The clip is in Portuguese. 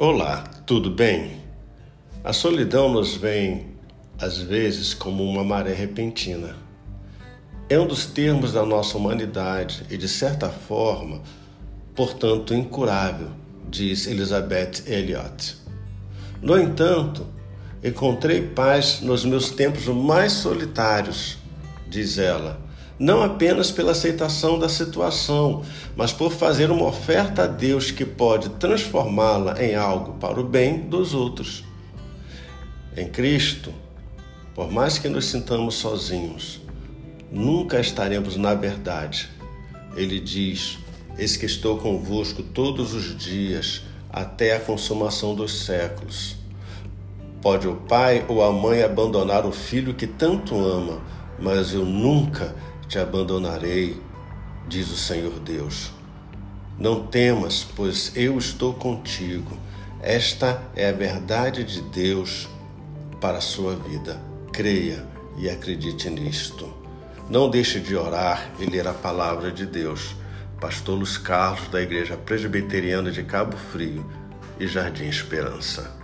Olá, tudo bem? A solidão nos vem, às vezes, como uma maré repentina. É um dos termos da nossa humanidade e, de certa forma, portanto, incurável, diz Elizabeth Elliot. No entanto, encontrei paz nos meus tempos mais solitários, diz ela não apenas pela aceitação da situação, mas por fazer uma oferta a Deus que pode transformá-la em algo para o bem dos outros. Em Cristo, por mais que nos sintamos sozinhos, nunca estaremos na verdade. Ele diz: Eis que estou convosco todos os dias, até a consumação dos séculos. Pode o pai ou a mãe abandonar o filho que tanto ama, mas eu nunca te abandonarei, diz o Senhor Deus. Não temas, pois eu estou contigo. Esta é a verdade de Deus para a sua vida. Creia e acredite nisto. Não deixe de orar e ler a palavra de Deus. Pastor Luiz Carlos, da Igreja Presbiteriana de Cabo Frio e Jardim Esperança.